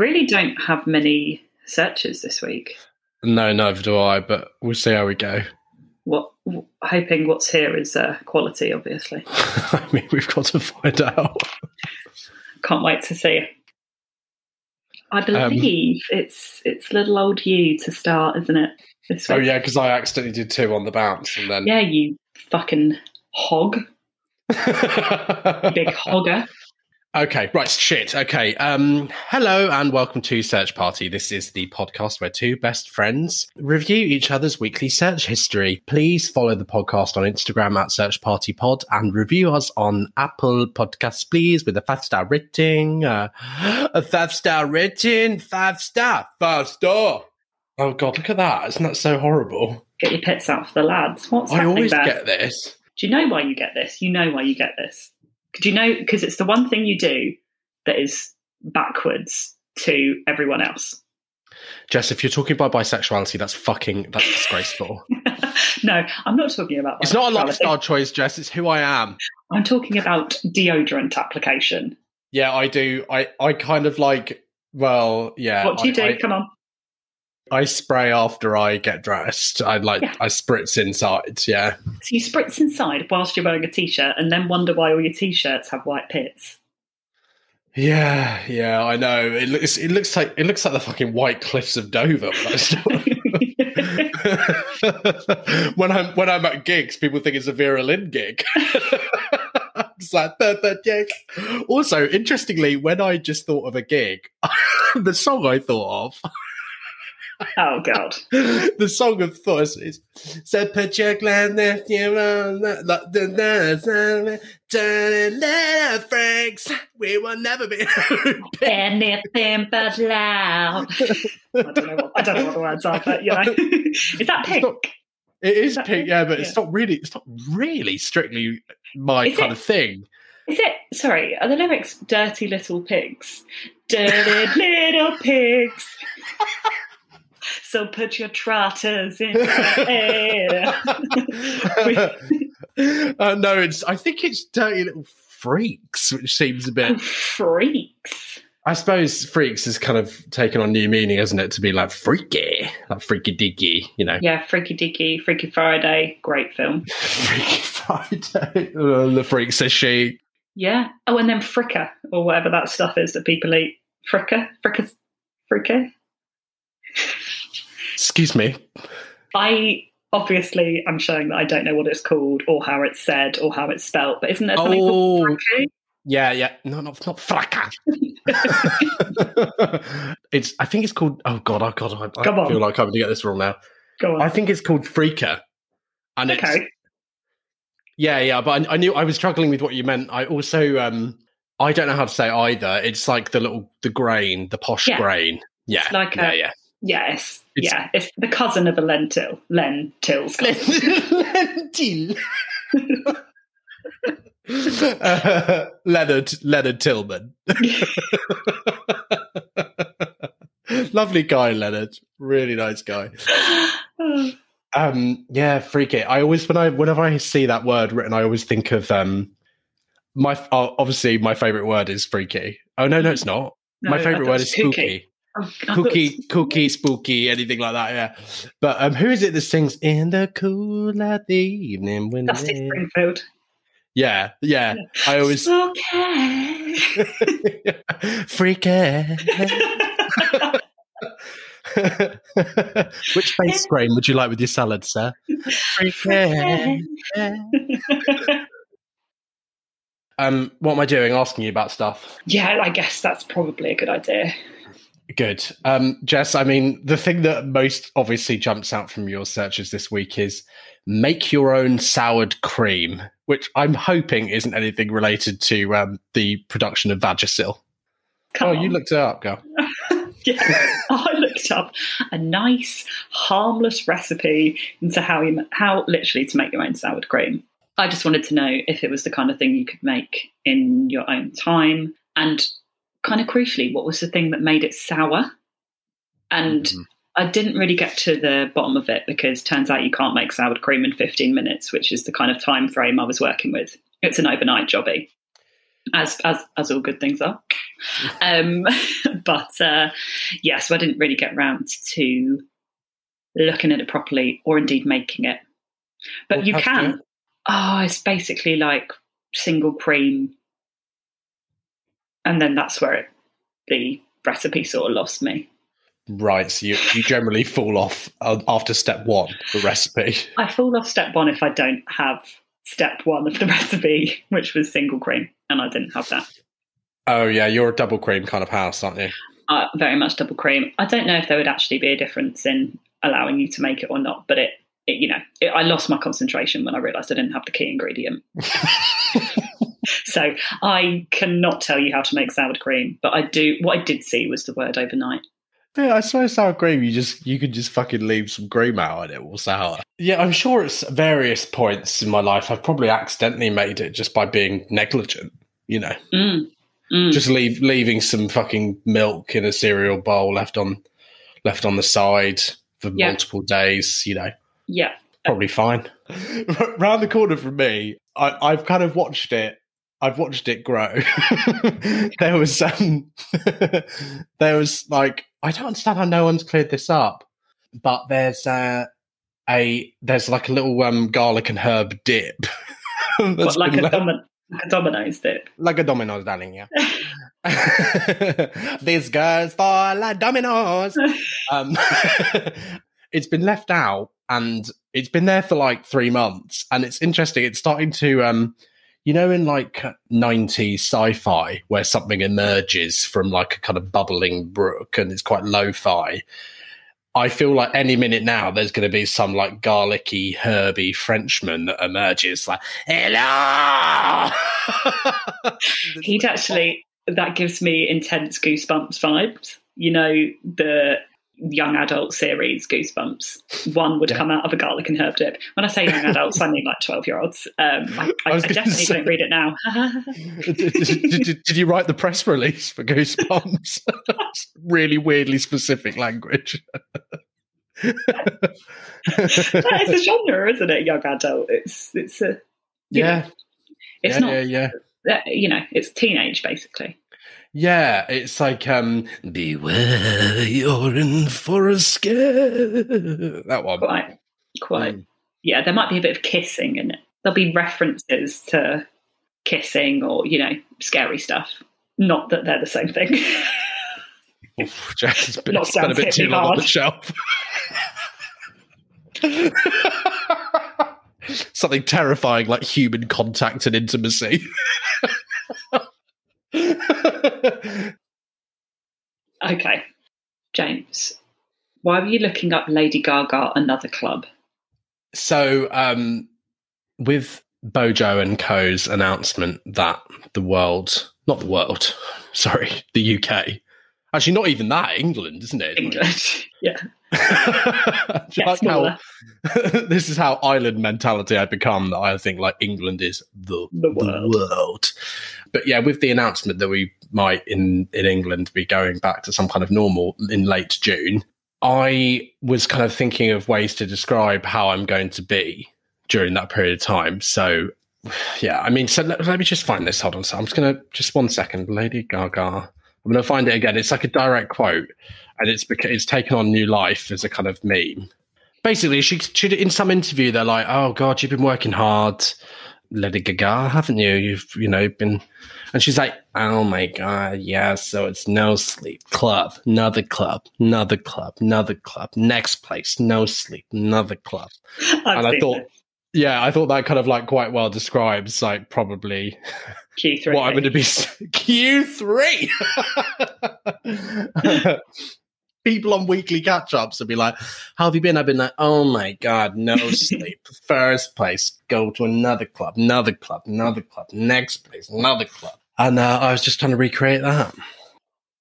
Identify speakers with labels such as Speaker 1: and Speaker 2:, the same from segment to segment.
Speaker 1: Really don't have many searches this week.
Speaker 2: No, neither do I, but we'll see how we go.
Speaker 1: What hoping what's here is uh, quality, obviously.
Speaker 2: I mean, we've got to find out.
Speaker 1: Can't wait to see. I
Speaker 2: Um,
Speaker 1: believe it's it's little old you to start, isn't it? This week.
Speaker 2: Oh yeah, because I accidentally did two on the bounce, and then
Speaker 1: Yeah, you fucking hog, big hogger.
Speaker 2: Okay, right, shit. Okay. Um, hello and welcome to Search Party. This is the podcast where two best friends review each other's weekly search history. Please follow the podcast on Instagram at Search Party Pod and review us on Apple Podcasts, please, with a five star rating. Uh, a five star rating, five star, five star. Oh god, look at that! Isn't that so horrible?
Speaker 1: Get your pits out for the lads. What's
Speaker 2: I
Speaker 1: happening
Speaker 2: always
Speaker 1: there?
Speaker 2: get this.
Speaker 1: Do you know why you get this? You know why you get this. Could you know? Because it's the one thing you do that is backwards to everyone else.
Speaker 2: Jess, if you're talking about bisexuality, that's fucking that's disgraceful.
Speaker 1: no, I'm not talking about.
Speaker 2: It's not a lifestyle choice, Jess. It's who I am.
Speaker 1: I'm talking about deodorant application.
Speaker 2: Yeah, I do. I, I kind of like. Well, yeah.
Speaker 1: what do you
Speaker 2: I,
Speaker 1: do?
Speaker 2: I,
Speaker 1: Come on.
Speaker 2: I spray after I get dressed. I like.
Speaker 1: Yeah.
Speaker 2: I spritz inside. Yeah.
Speaker 1: So you spritz inside whilst you're wearing a t-shirt, and then wonder why all your t-shirts have white pits.
Speaker 2: Yeah, yeah. I know. It looks. It looks like. It looks like the fucking White Cliffs of Dover. When, I when I'm when I'm at gigs, people think it's a Vera Lynn gig. it's like "But, but, gig. Also, interestingly, when I just thought of a gig, the song I thought of
Speaker 1: oh god.
Speaker 2: the song of thought is said put your glad if you on the the- the- the- the- Franks we will never be
Speaker 1: Anything but loud. I don't know what I don't know what the words are, but you know, is that pink?
Speaker 2: not- it is
Speaker 1: that
Speaker 2: pink
Speaker 1: it?
Speaker 2: yeah but it's not really it's not really strictly my
Speaker 1: Is
Speaker 2: kind
Speaker 1: it?
Speaker 2: of thing
Speaker 1: Is it? Sorry, are the lyrics "Dirty Little Pigs"? Dirty little pigs. So put your trotters in the air.
Speaker 2: uh, no it's I think it's dirty little freaks which seems a bit
Speaker 1: Freaks.
Speaker 2: I suppose freaks has kind of taken on new meaning, hasn't it? To be like freaky, like freaky diggy, you know.
Speaker 1: Yeah, Freaky diggy, Freaky Friday, great film.
Speaker 2: Freaky Friday. The freak says she.
Speaker 1: Yeah. Oh, and then Fricker, or whatever that stuff is that people eat. Fricker? Fricker? Fricker?
Speaker 2: Excuse me.
Speaker 1: I obviously am showing that I don't know what it's called or how it's said or how it's spelt, but isn't there something called
Speaker 2: Oh, yeah, yeah. No, not not fracas. it's. I think it's called. Oh God, oh God. I, I
Speaker 1: Come on.
Speaker 2: feel like I'm going to get this wrong now.
Speaker 1: Go on.
Speaker 2: I think it's called freaker. And it's
Speaker 1: okay.
Speaker 2: yeah, yeah. But I, I knew I was struggling with what you meant. I also um I don't know how to say either. It's like the little the grain, the posh
Speaker 1: Yeah.
Speaker 2: grain. Yeah,
Speaker 1: It's like
Speaker 2: yeah,
Speaker 1: a-
Speaker 2: yeah.
Speaker 1: Yes.
Speaker 2: It's-
Speaker 1: yeah. It's the cousin of a lentil. Lentils.
Speaker 2: Lentil. uh, Leonard Leonard Tillman. Lovely guy, Leonard. Really nice guy. Um, yeah, freak it. I always when I whenever I see that word written, I always think of um my oh, obviously my favorite word is freaky. Oh no, no, it's not.
Speaker 1: no,
Speaker 2: my favorite word is
Speaker 1: was
Speaker 2: spooky.
Speaker 1: Oh, I thought it
Speaker 2: Cookie, cookie, spooky, anything like that. Yeah, but um, who is it that sings "In the cool of the evening"? When
Speaker 1: Dusty
Speaker 2: the-"
Speaker 1: Springfield.
Speaker 2: yeah, yeah. I always
Speaker 1: Okay.
Speaker 2: freaky. Which base grain would you like with your salad, sir? Freaky. Um, what am I doing? Asking you about stuff.
Speaker 1: yeah, I guess that's probably a good idea.
Speaker 2: Good. Um, Jess, I mean, the thing that most obviously jumps out from your searches this week is make your own soured cream, which I'm hoping isn't anything related to um, the production of Vagisil.
Speaker 1: Come
Speaker 2: oh,
Speaker 1: on.
Speaker 2: you looked it up, girl.
Speaker 1: yeah, I looked up a nice, harmless recipe into how you how literally to make your own soured cream. I just wanted to know if it was the kind of thing you could make in your own time, and kind of crucially, what was the thing that made it sour? And
Speaker 2: Mhm.
Speaker 1: I didn't really get to the bottom of it because turns out you can't make sour cream in 15 minutes, which is the kind of time frame I was working with. It's an overnight jobby, as as as all good things are. Um, but uh, yeah, so I didn't really get round to looking at it properly or indeed making it. But
Speaker 2: Well,
Speaker 1: you can. Oh, it's basically like single cream. And then that's where it, the recipe sort of lost me.
Speaker 2: Right, so you, you generally fall off uh, after step one, the recipe.
Speaker 1: I fall off step one if I don't have step one of the recipe, which was single cream, and I didn't have that.
Speaker 2: Oh yeah, you're a double cream kind of house, aren't you?
Speaker 1: Uh, very much double cream. I don't know if there would actually be a difference in allowing you to make it or not, but it, it you know, it, I lost my concentration when I realised I didn't have the key ingredient. so I cannot tell you how to make sour cream, but I do. What I did see was the word overnight.
Speaker 2: Yeah, I swear sour cream, you just you could just fucking leave some cream out and it will sour. Yeah, I'm sure it's various points in my life I've probably accidentally made it just by being negligent, you know.
Speaker 1: Mm, mm.
Speaker 2: Just leave leaving some fucking milk in a cereal bowl left on left on the side for
Speaker 1: Yeah.
Speaker 2: multiple days, you know.
Speaker 1: yeah,
Speaker 2: Probably fine. Round the corner from me, I, I've kind of watched it I've watched it grow. there was um there was like I don't understand how no one's cleared this up, but there's uh, a there's like a little um garlic and herb dip.
Speaker 1: What, like a, domin- like a Domino's dip.
Speaker 2: like a Domino's, darling, yeah. this girl's for like Domino's. Um, it's been left out and it's been there for like three months. And it's interesting. It's starting to, um, you know, in like 90s sci fi, where something emerges from like a kind of bubbling brook and it's quite lo fi. I feel like any minute now there's going to be some like garlicky, herby Frenchman that emerges like, hello!
Speaker 1: He'd actually that gives me intense goosebumps vibes. You know the young adult series Goosebumps. One would
Speaker 2: Yeah.
Speaker 1: come out of a garlic and herb dip. When I say young adults, I mean like twelve year olds. Um, I, I,
Speaker 2: I
Speaker 1: I definitely
Speaker 2: say-
Speaker 1: don't read it now.
Speaker 2: did, did- did- did you write the press release for Goosebumps? Really weirdly specific language.
Speaker 1: that is a genre, isn't it? Young adult. It's it's a you know,
Speaker 2: yeah,
Speaker 1: it's
Speaker 2: yeah,
Speaker 1: not
Speaker 2: yeah, yeah.
Speaker 1: you know it's teenage basically.
Speaker 2: Yeah, it's like um Beware you're in for a scare. That one.
Speaker 1: Quite quite.
Speaker 2: Mm.
Speaker 1: Yeah, there might be a bit of kissing in it. There'll be references to kissing or you know scary stuff. Not that they're the same thing.
Speaker 2: Oof, Jack's been,
Speaker 1: Not
Speaker 2: spent a bit too long on the shelf. Something terrifying like human contact and intimacy.
Speaker 1: Okay, James, why were you looking up Lady Gaga Another Club?
Speaker 2: So, um, with Bojo and Co.'s announcement that the world, not the world, sorry, the UK, actually not even that, England, isn't it?
Speaker 1: England. yeah,
Speaker 2: like how this is how island mentality I become that I think like England is the,
Speaker 1: The world.
Speaker 2: world. But yeah, with the announcement that we might in in England be going back to some kind of normal in late June, I was kind of thinking of ways to describe how I'm going to be during that period of time. So yeah, I mean, so let, let me just find this. Hold on, so I'm just gonna just one second. Lady Gaga. I'm gonna find it again. It's like a direct quote, and it's because it's taken on new life as a kind of meme. Basically, she, she in some interview they're like, "Oh God, you've been working hard, Lady Gaga, haven't you? You've you know been," and she's like, "Oh my God, yeah. So it's no sleep, club, another club, another club, another club, next place, no sleep, another club."
Speaker 1: I've
Speaker 2: and I thought,
Speaker 1: it.
Speaker 2: yeah, I thought that kind of like quite well describes like probably
Speaker 1: Q3.
Speaker 2: what I'm going to be Q three. People on weekly catch ups will be like, "How have you been?" I've been like, "Oh my god, no sleep. First place, go to another club, another club, another club, next place, another club." And uh, I was just trying to recreate that.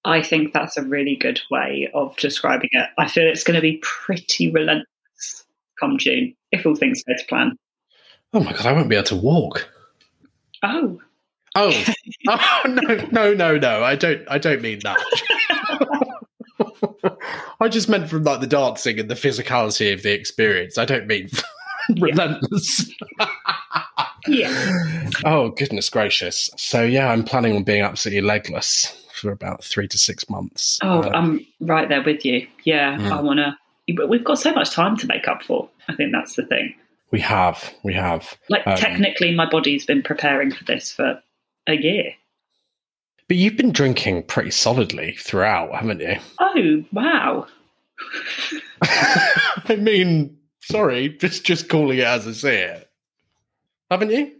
Speaker 1: I think that's a really good way of describing it. I feel it's going to be pretty relentless come June, if all things go to plan.
Speaker 2: Oh my god, I won't be able to walk.
Speaker 1: Oh,
Speaker 2: Oh, oh no, no, no, no! I don't, I don't mean that. I just meant from like the dancing and the physicality of the experience. I don't mean relentless.
Speaker 1: yeah.
Speaker 2: oh goodness gracious! So yeah, I'm planning on being absolutely legless for about three to six months.
Speaker 1: Oh,
Speaker 2: Um,
Speaker 1: I'm right there with you. Yeah,
Speaker 2: Mm.
Speaker 1: I want to. But we've got so much time to make up for. I think that's the thing.
Speaker 2: we have, we have.
Speaker 1: Like,
Speaker 2: Um,
Speaker 1: technically, my body's been preparing for this for a year.
Speaker 2: But you've been drinking pretty solidly throughout, haven't you?
Speaker 1: Oh, wow.
Speaker 2: I mean, sorry, just just calling it as I see it, haven't you?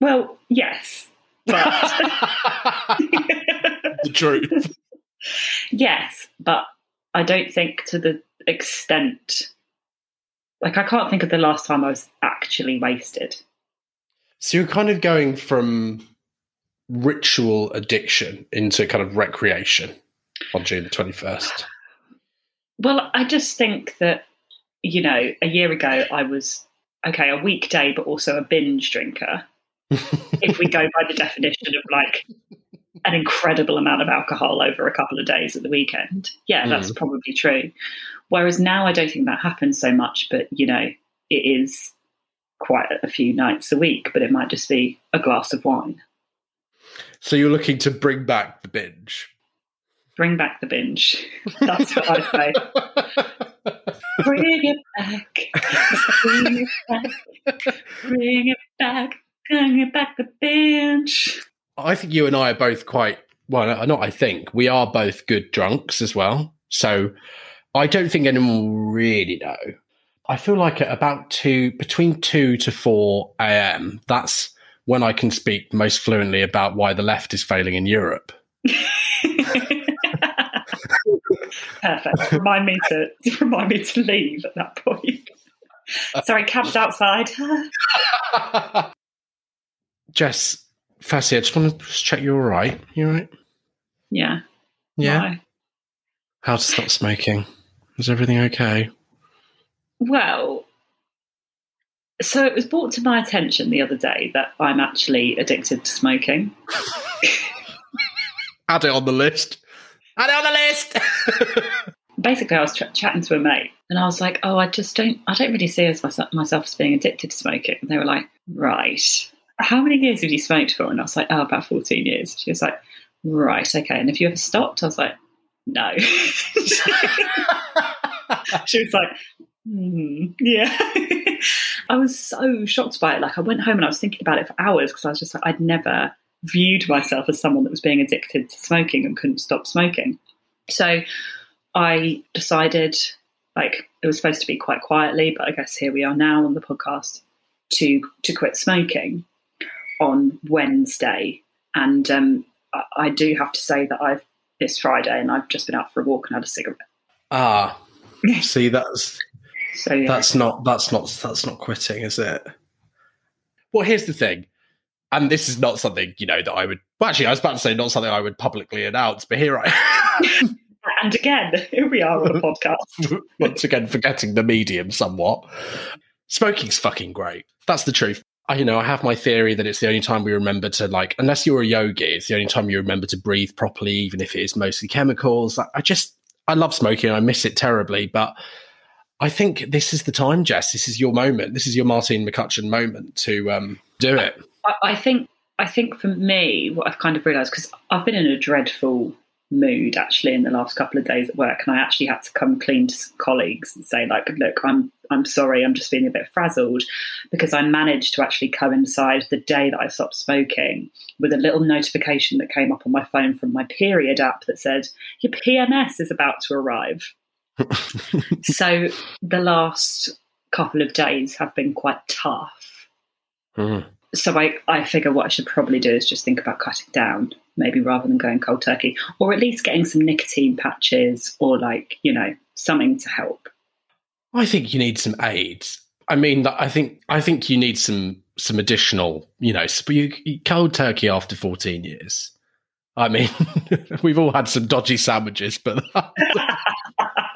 Speaker 1: Well, yes. But
Speaker 2: the truth.
Speaker 1: yes, but I don't think to the extent. Like, I can't think of the last time I was actually wasted.
Speaker 2: So you're kind of going from ritual addiction into kind of recreation on June the twenty first.
Speaker 1: Well, I just think that, you know, a year ago I was, okay, a weekday, but also a binge drinker. if we go by the definition of like an incredible amount of alcohol over a couple of days at the weekend. Yeah, hmm. that's probably true. Whereas now I don't think that happens so much, but you know, it is quite a few nights a week, but it might just be a glass of wine.
Speaker 2: So you're looking to bring back the binge.
Speaker 1: Bring back the binge. That's what I say. Bring it back. Bring it back. Bring it back. Bring it back the binge.
Speaker 2: I think you and I are both quite well. Not I think we are both good drunks as well. So I don't think anyone will really know. I feel like at about two between two to four a.m. That's when I can speak most fluently about why the left is failing in Europe.
Speaker 1: Perfect. Remind me to remind me to leave at that point. Sorry, cab's outside.
Speaker 2: Jess, firstly, I just want to just check you're all right. You all right?
Speaker 1: yeah.
Speaker 2: Yeah.
Speaker 1: Why?
Speaker 2: How to stop smoking? Is everything okay?
Speaker 1: Well, so it was brought to my attention the other day that I'm actually addicted to smoking.
Speaker 2: Add it on the list. Add it on the list.
Speaker 1: Basically, I was ch- chatting to a mate, and I was like, "Oh, I just don't, I don't really see as myself, myself as being addicted to smoking." And they were like, "Right, how many years have you smoked for?" And I was like, "Oh, about fourteen years." She was like, "Right, okay." And have you ever stopped? I was like, "No." she was like, hmm, "Yeah." I was so shocked by it. Like, I went home and I was thinking about it for hours because I was just like, I'd never viewed myself as someone that was being addicted to smoking and couldn't stop smoking. So I decided, like, it was supposed to be quite quietly, but I guess here we are now on the podcast to to quit smoking on Wednesday. And um, I, I do have to say that I've this Friday and I've just been out for a walk and had a cigarette.
Speaker 2: ah, see, that's
Speaker 1: So yeah,
Speaker 2: That's not that's not that's not quitting, is it? Well, here's the thing, and this is not something you know that I would. Well, actually, I was about to say not something I would publicly announce, but here I
Speaker 1: and again, here we are on a podcast.
Speaker 2: once again forgetting the medium somewhat. Smoking's fucking great. That's the truth. I, you know, I have my theory that it's the only time we remember to like, unless you're a yogi, it's the only time you remember to breathe properly, even if it is mostly chemicals. I, I just, I love smoking. I miss it terribly, but I think this is the time, Jess. This is your moment. This is your Martin McCutcheon moment to um, do it.
Speaker 1: I, I think I think for me, what I've kind of realised because I've been in a dreadful mood actually in the last couple of days at work, and I actually had to come clean to colleagues and say like, look, I'm I'm sorry, I'm just feeling a bit frazzled because I managed to actually coincide the day that I stopped smoking with a little notification that came up on my phone from my period app that said your PMS is about to arrive. So the last couple of days have been quite tough
Speaker 2: Mm.
Speaker 1: so I, I figure what I should probably do is just think about cutting down, maybe rather than going cold turkey, or at least getting some nicotine patches or like, you know, something to help.
Speaker 2: I think you need some aids. I mean, I think I think you need some some additional, you know, cold turkey after fourteen years. I mean, we've all had some dodgy sandwiches, but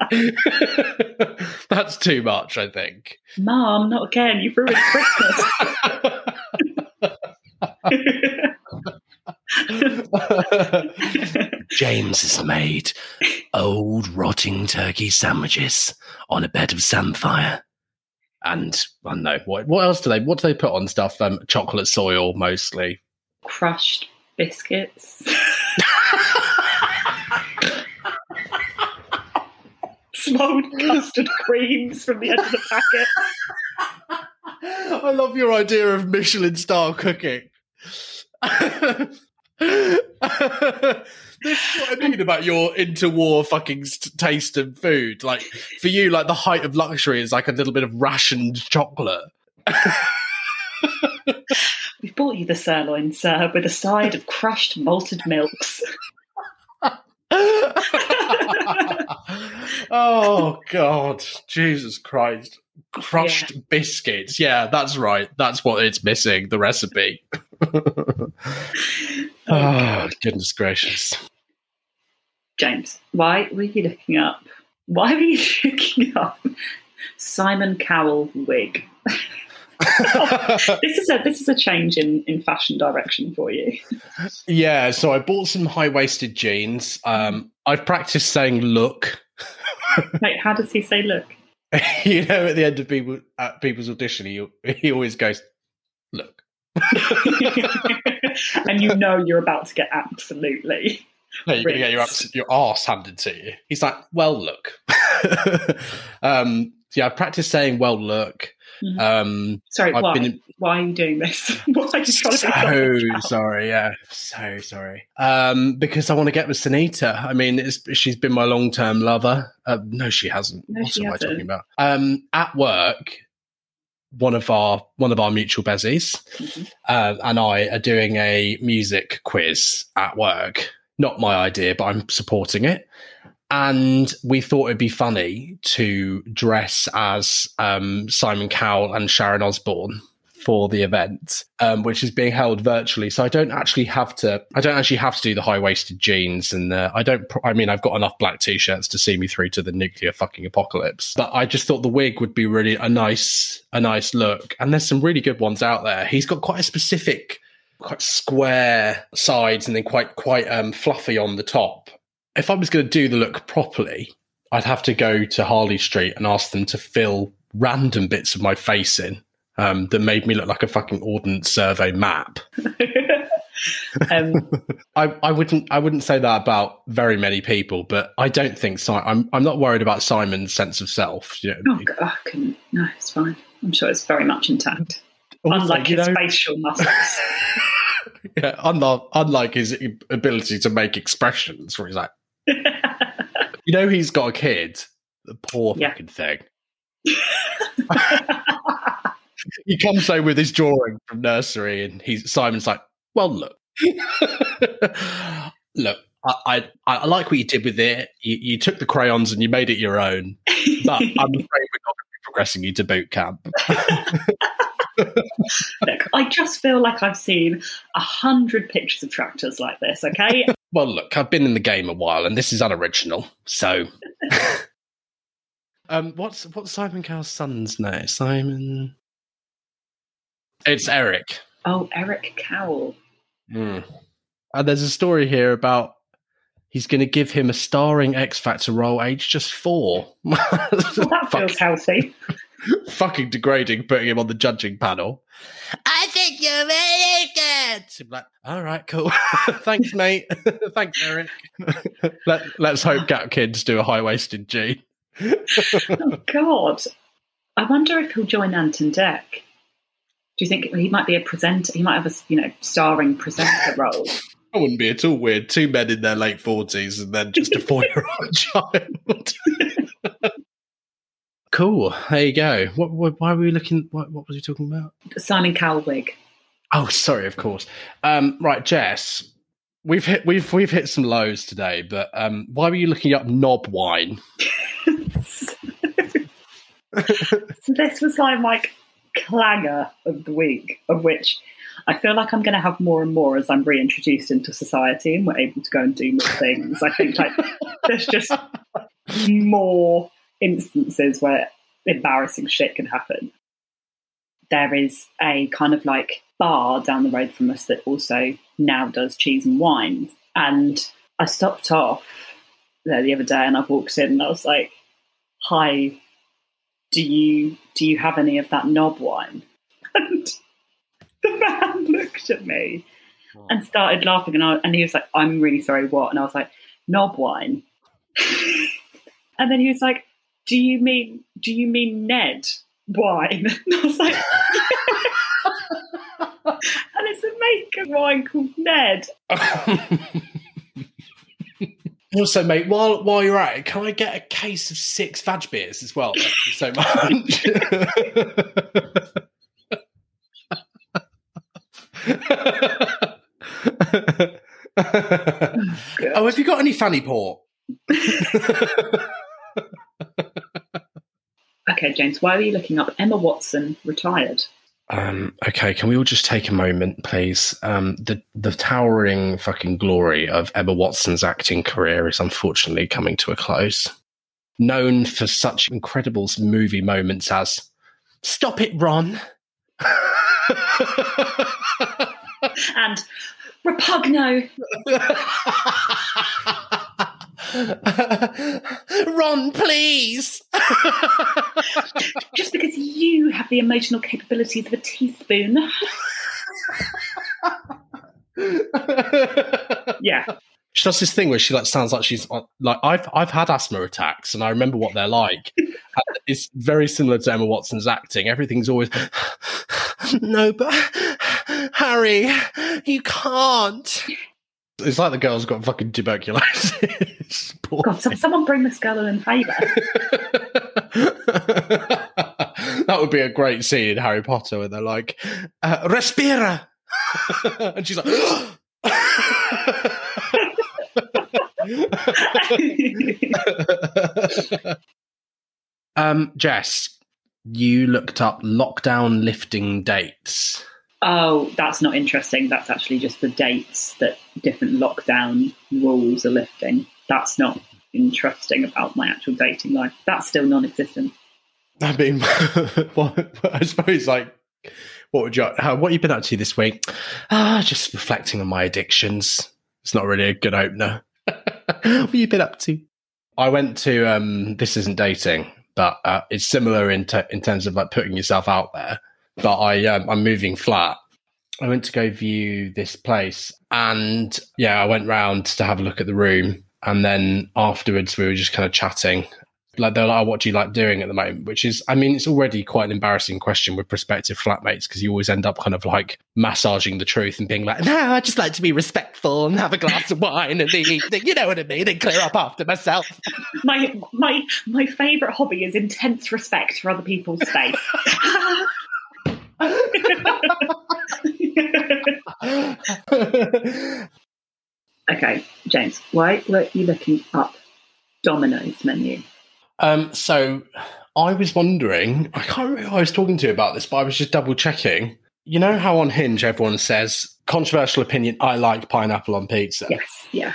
Speaker 2: that's too much. I think.
Speaker 1: Mom, not again. You've ruined Christmas.
Speaker 2: James has made old rotting turkey sandwiches on a bed of samphire. And I don't know what what else do they what do they put on stuff? Um, chocolate soil mostly.
Speaker 1: Crushed biscuits. smoked custard creams from the end of the packet.
Speaker 2: I love your idea of Michelin style cooking. This is what I mean about your interwar fucking st- taste and food. Like for you, like the height of luxury is like a little bit of rationed chocolate.
Speaker 1: We've bought you the sirloin, sir, with a side of crushed malted milks.
Speaker 2: oh God, Jesus Christ! Crushed biscuits. Yeah, that's right. That's what it's missing. The recipe. oh goodness gracious!
Speaker 1: James, why were you looking up? Why were you looking up Simon Cowell wig? This is a this is a change in, in fashion direction for you.
Speaker 2: yeah, so I bought some high waisted jeans. Um, I've practiced saying "look."
Speaker 1: Wait, how does he say look?
Speaker 2: you know, at the end of people at people's audition, he he always goes, "Look."
Speaker 1: and you know you're about to get absolutely.
Speaker 2: No, you're going to get your, your arse handed to you. He's like, well, look. um, yeah, I've practiced saying, well, look.
Speaker 1: Mhm.
Speaker 2: Um,
Speaker 1: Sorry,
Speaker 2: I've
Speaker 1: why?
Speaker 2: been-
Speaker 1: Why are you doing this? Why you trying to
Speaker 2: so sorry. Yeah, so sorry. Um, because I want to get with Sunita. I mean, it's, she's been my long term lover. Uh, no, she hasn't.
Speaker 1: No,
Speaker 2: what
Speaker 1: she
Speaker 2: am I
Speaker 1: hasn't.
Speaker 2: talking about? Um, at work, one of our one of our mutual bezies
Speaker 1: Mhm.
Speaker 2: uh, and I are doing a music quiz at work. Not my idea, but I'm supporting it. And we thought it'd be funny to dress as um, Simon Cowell and Sharon Osbourne for the event, um, which is being held virtually. So I don't actually have to. I don't actually have to do the high waisted jeans, and uh, I don't. I mean, I've got enough black t-shirts to see me through to the nuclear fucking apocalypse. But I just thought the wig would be really a nice, a nice look. And there's some really good ones out there. He's got quite a specific, quite square sides, and then quite quite um, fluffy on the top. If I was going to do the look properly, I'd have to go to Harley Street and ask them to fill random bits of my face in um, that made me look like a fucking ordnance survey map.
Speaker 1: um,
Speaker 2: I, I wouldn't I wouldn't say that about very many people, but I don't think si- I'm I'm not worried about Simon's sense of self. You know,
Speaker 1: oh, God, I couldn't. No, it's fine. I'm sure it's very much intact.
Speaker 2: Also,
Speaker 1: Unlike his
Speaker 2: know-
Speaker 1: facial muscles.
Speaker 2: yeah, unlike, unlike his ability to make expressions, where he's like, you know, he's got a kid. The poor
Speaker 1: Yeah.
Speaker 2: fucking thing. he comes home with his drawing from nursery, and he's Simon's like, "Well, look, look, I, I I like what you did with it. You, you took the crayons and you made it your own, but I'm afraid we're not going to be progressing you to boot camp."
Speaker 1: Look, I just feel like I've seen a hundred pictures of tractors like this. Okay,
Speaker 2: well, look, I've been in the game a while, and this is unoriginal, so. um, what's what's Simon Cowell's son's name? Simon. It's Eric.
Speaker 1: oh, Eric Cowell.
Speaker 2: Mm. And there's a story here about he's going to give him a starring X Factor role, aged just four.
Speaker 1: Well, that feels healthy.
Speaker 2: fucking degrading, putting him on the judging panel. I think you're really good. I'm like, all right, cool. Thanks, mate. Thanks, Eric. Let, let's hope Gat Kids do a high waisted G.
Speaker 1: Oh God, I wonder if he'll join Anton Deck. Do you think he might be a presenter? He might have a you know starring presenter role.
Speaker 2: That wouldn't be at all weird. Two men in their late 40s and then just a four year old child. cool. There you go. What, what, why were we looking? What, what was he talking about?
Speaker 1: Simon Cowell wig.
Speaker 2: Oh, sorry, of course. Um, right, Jess, we've hit we've we've hit some lows today, but um, why were you looking up knob wine?
Speaker 1: so this was like my clanger of the week, of which I feel like I'm going to have more and more as I'm reintroduced into society and we're able to go and do more things. I think like there's just more instances where embarrassing shit can happen. There is a kind of like bar down the road from us that also now does cheese and wine. And I stopped off there the other day and I walked in and I was like, Hi, do you do you have any of that knob wine? And the man looked at me oh. and started laughing and I, and he was like, I'm really sorry, what? And I was like, knob wine. and then he was like, "Do you mean do you mean Ned wine?" And I was like, "And it's a wine called Ned."
Speaker 2: Also, mate, while while you're at it, can I get a case of six vag beers as well? Thank you so much. oh, have you got any fanny port?
Speaker 1: Okay, James, why are you looking up Emma Watson retired?
Speaker 2: Um, okay, can we all just take a moment, please? Um, the the towering fucking glory of Emma Watson's acting career is unfortunately coming to a close. Known for such incredible movie moments as "Stop it, Ron,"
Speaker 1: And Repugno.
Speaker 2: "Ron, please."
Speaker 1: Just because you have the emotional capabilities of a teaspoon. Yeah.
Speaker 2: She does this thing where she like sounds like she's uh, like I've I've had asthma attacks and I remember what they're like. It's very similar to Emma Watson's acting. Everything's always no, but Harry, you can't. It's like the girl's got fucking tuberculosis.
Speaker 1: God, some, someone bring this girl an inhaler.
Speaker 2: that would be a great scene in Harry Potter where they're like, uh, "Respira," and she's like. um, Jess, you looked up lockdown lifting dates.
Speaker 1: Oh, that's not interesting. That's actually just the dates that different lockdown rules are lifting. That's not interesting about my actual dating life. That's still non existent.
Speaker 2: I mean, I suppose like, what would you, how, what have you been up to this week? Ah, just reflecting on my addictions. It's not really a good opener. what have you been up to? I went to um, this isn't dating, but uh, it's similar in in terms of like putting yourself out there. But I um, I'm moving flat. I went to go view this place, and yeah, I went round to have a look at the room, and then afterwards we were just kind of chatting. Like they're like, oh, "What do you like doing at the moment?" Which is, I mean, it's already quite an embarrassing question with prospective flatmates because you always end up kind of like massaging the truth and being like, "No, I just like to be respectful and have a glass of wine and the evening, you know what I mean, and clear up after myself."
Speaker 1: My my my favourite hobby is intense respect for other people's space. okay, James, why were you looking up Domino's menu?
Speaker 2: Um, so I was wondering, I can't remember who I was talking to about this, but I was just double checking. You know how on Hinge everyone says controversial opinion, I like pineapple on pizza.
Speaker 1: Yes, yeah.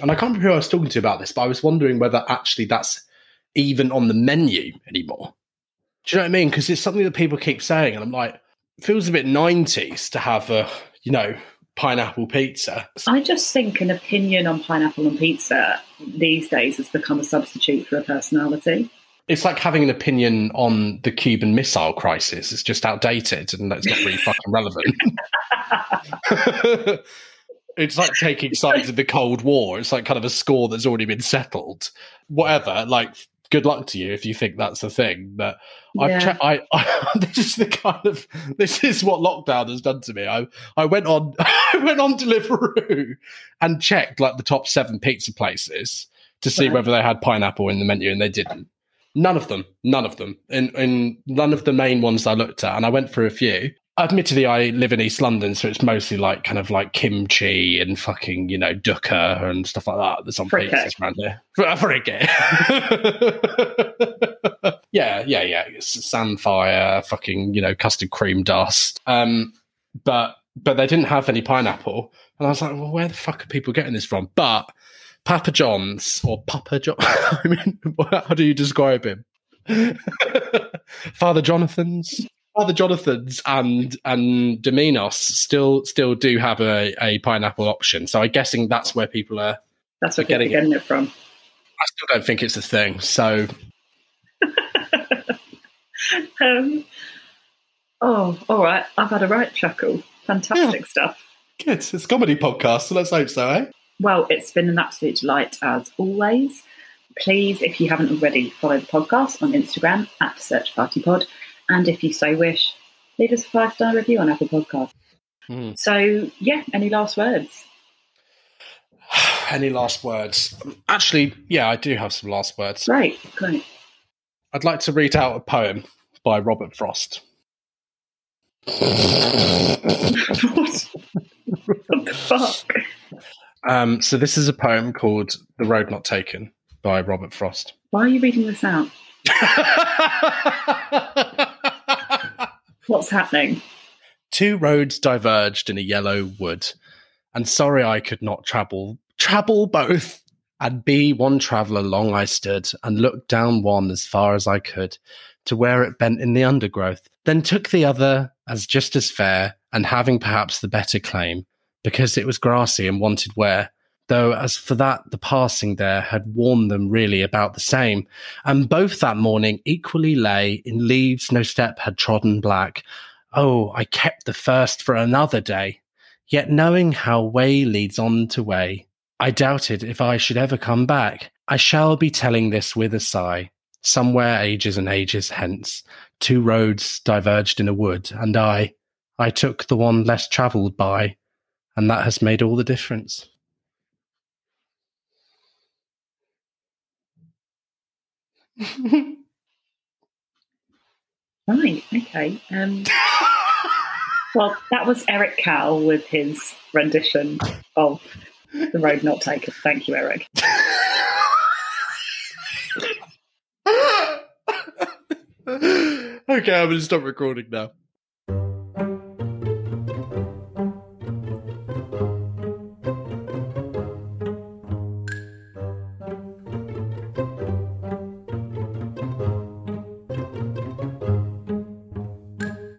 Speaker 2: And I can't remember who I was talking to about this, but I was wondering whether actually that's even on the menu anymore. Do you know what I mean? Because it's something that people keep saying, and I'm like, it feels a bit 90s to have a, you know, pineapple pizza.
Speaker 1: I just think an opinion on pineapple and pizza these days has become a substitute for a personality.
Speaker 2: It's like having an opinion on the Cuban Missile Crisis. It's just outdated and it's not really fucking relevant. it's like taking sides in the Cold War. It's like kind of a score that's already been settled. Whatever, like good luck to you if you think that's a thing. But I've
Speaker 1: Yeah.
Speaker 2: checked. I, I this is the kind of this is what lockdown has done to me. I I went on I went on Deliveroo and checked like the top seven pizza places to see
Speaker 1: Right.
Speaker 2: whether they had pineapple in the menu, and they didn't. None of them. None of them. In in none of the main ones I looked at, and I went through a few. Admittedly, I live in East London, so it's mostly like kind of like kimchi and fucking, you know, dukkha and stuff like that on
Speaker 1: Fricassee.
Speaker 2: pizzas around here. Fricassee. yeah, yeah, yeah. It's Sandfire, fucking, you know, custard cream dust. Um, but but they didn't have any pineapple. And I was like, well, where the fuck are people getting this from? But Papa John's or Papa John, I mean, how do you describe him? Father Jonathan's. Father Jonathan's and and Domino's still still do have a, a pineapple option. So I'm guessing that's where people are.
Speaker 1: That's where
Speaker 2: Getting
Speaker 1: are getting it from.
Speaker 2: I still don't think it's a thing. So
Speaker 1: Um, oh, all right. I've had a right chuckle. Fantastic stuff.
Speaker 2: good. It's a comedy podcast, so let's hope so, eh?
Speaker 1: Well, it's been an absolute delight as always. please, if you haven't already, follow the podcast on Instagram at Search Party Pod. And if you so wish, leave us a five star review on Apple Podcasts.
Speaker 2: Hmm.
Speaker 1: So, yeah, any last words?
Speaker 2: Any last words? Actually, yeah, I do have some last words.
Speaker 1: Great, great.
Speaker 2: I'd like to read out a poem by Robert Frost.
Speaker 1: what? what the fuck?
Speaker 2: Um, so this is a poem called "The Road Not Taken" by Robert Frost.
Speaker 1: Why are you reading this out? What's happening?
Speaker 2: Two roads diverged in a yellow wood, and sorry I could not travel travel both. And be one traveller long I stood, and looked down one as far as I could, to where it bent in the undergrowth. Then took the other as just as fair, and having perhaps the better claim, because it was grassy and wanted wear. Though as for that, the passing there had warned them really about the same, and both that morning equally lay in leaves no step had trodden black. Oh, I kept the first for another day. Yet knowing how way leads on to way, I doubted if I should ever come back. I shall be telling this with a sigh. Somewhere ages and ages hence, two roads diverged in a wood, and I, I took the one less travelled by, and that has made all the difference.
Speaker 1: Right, okay. Um, well, that was Eric Cowell with his rendition of The Road Not Taken. Thank you, Eric.
Speaker 2: okay, I'm going to stop recording now.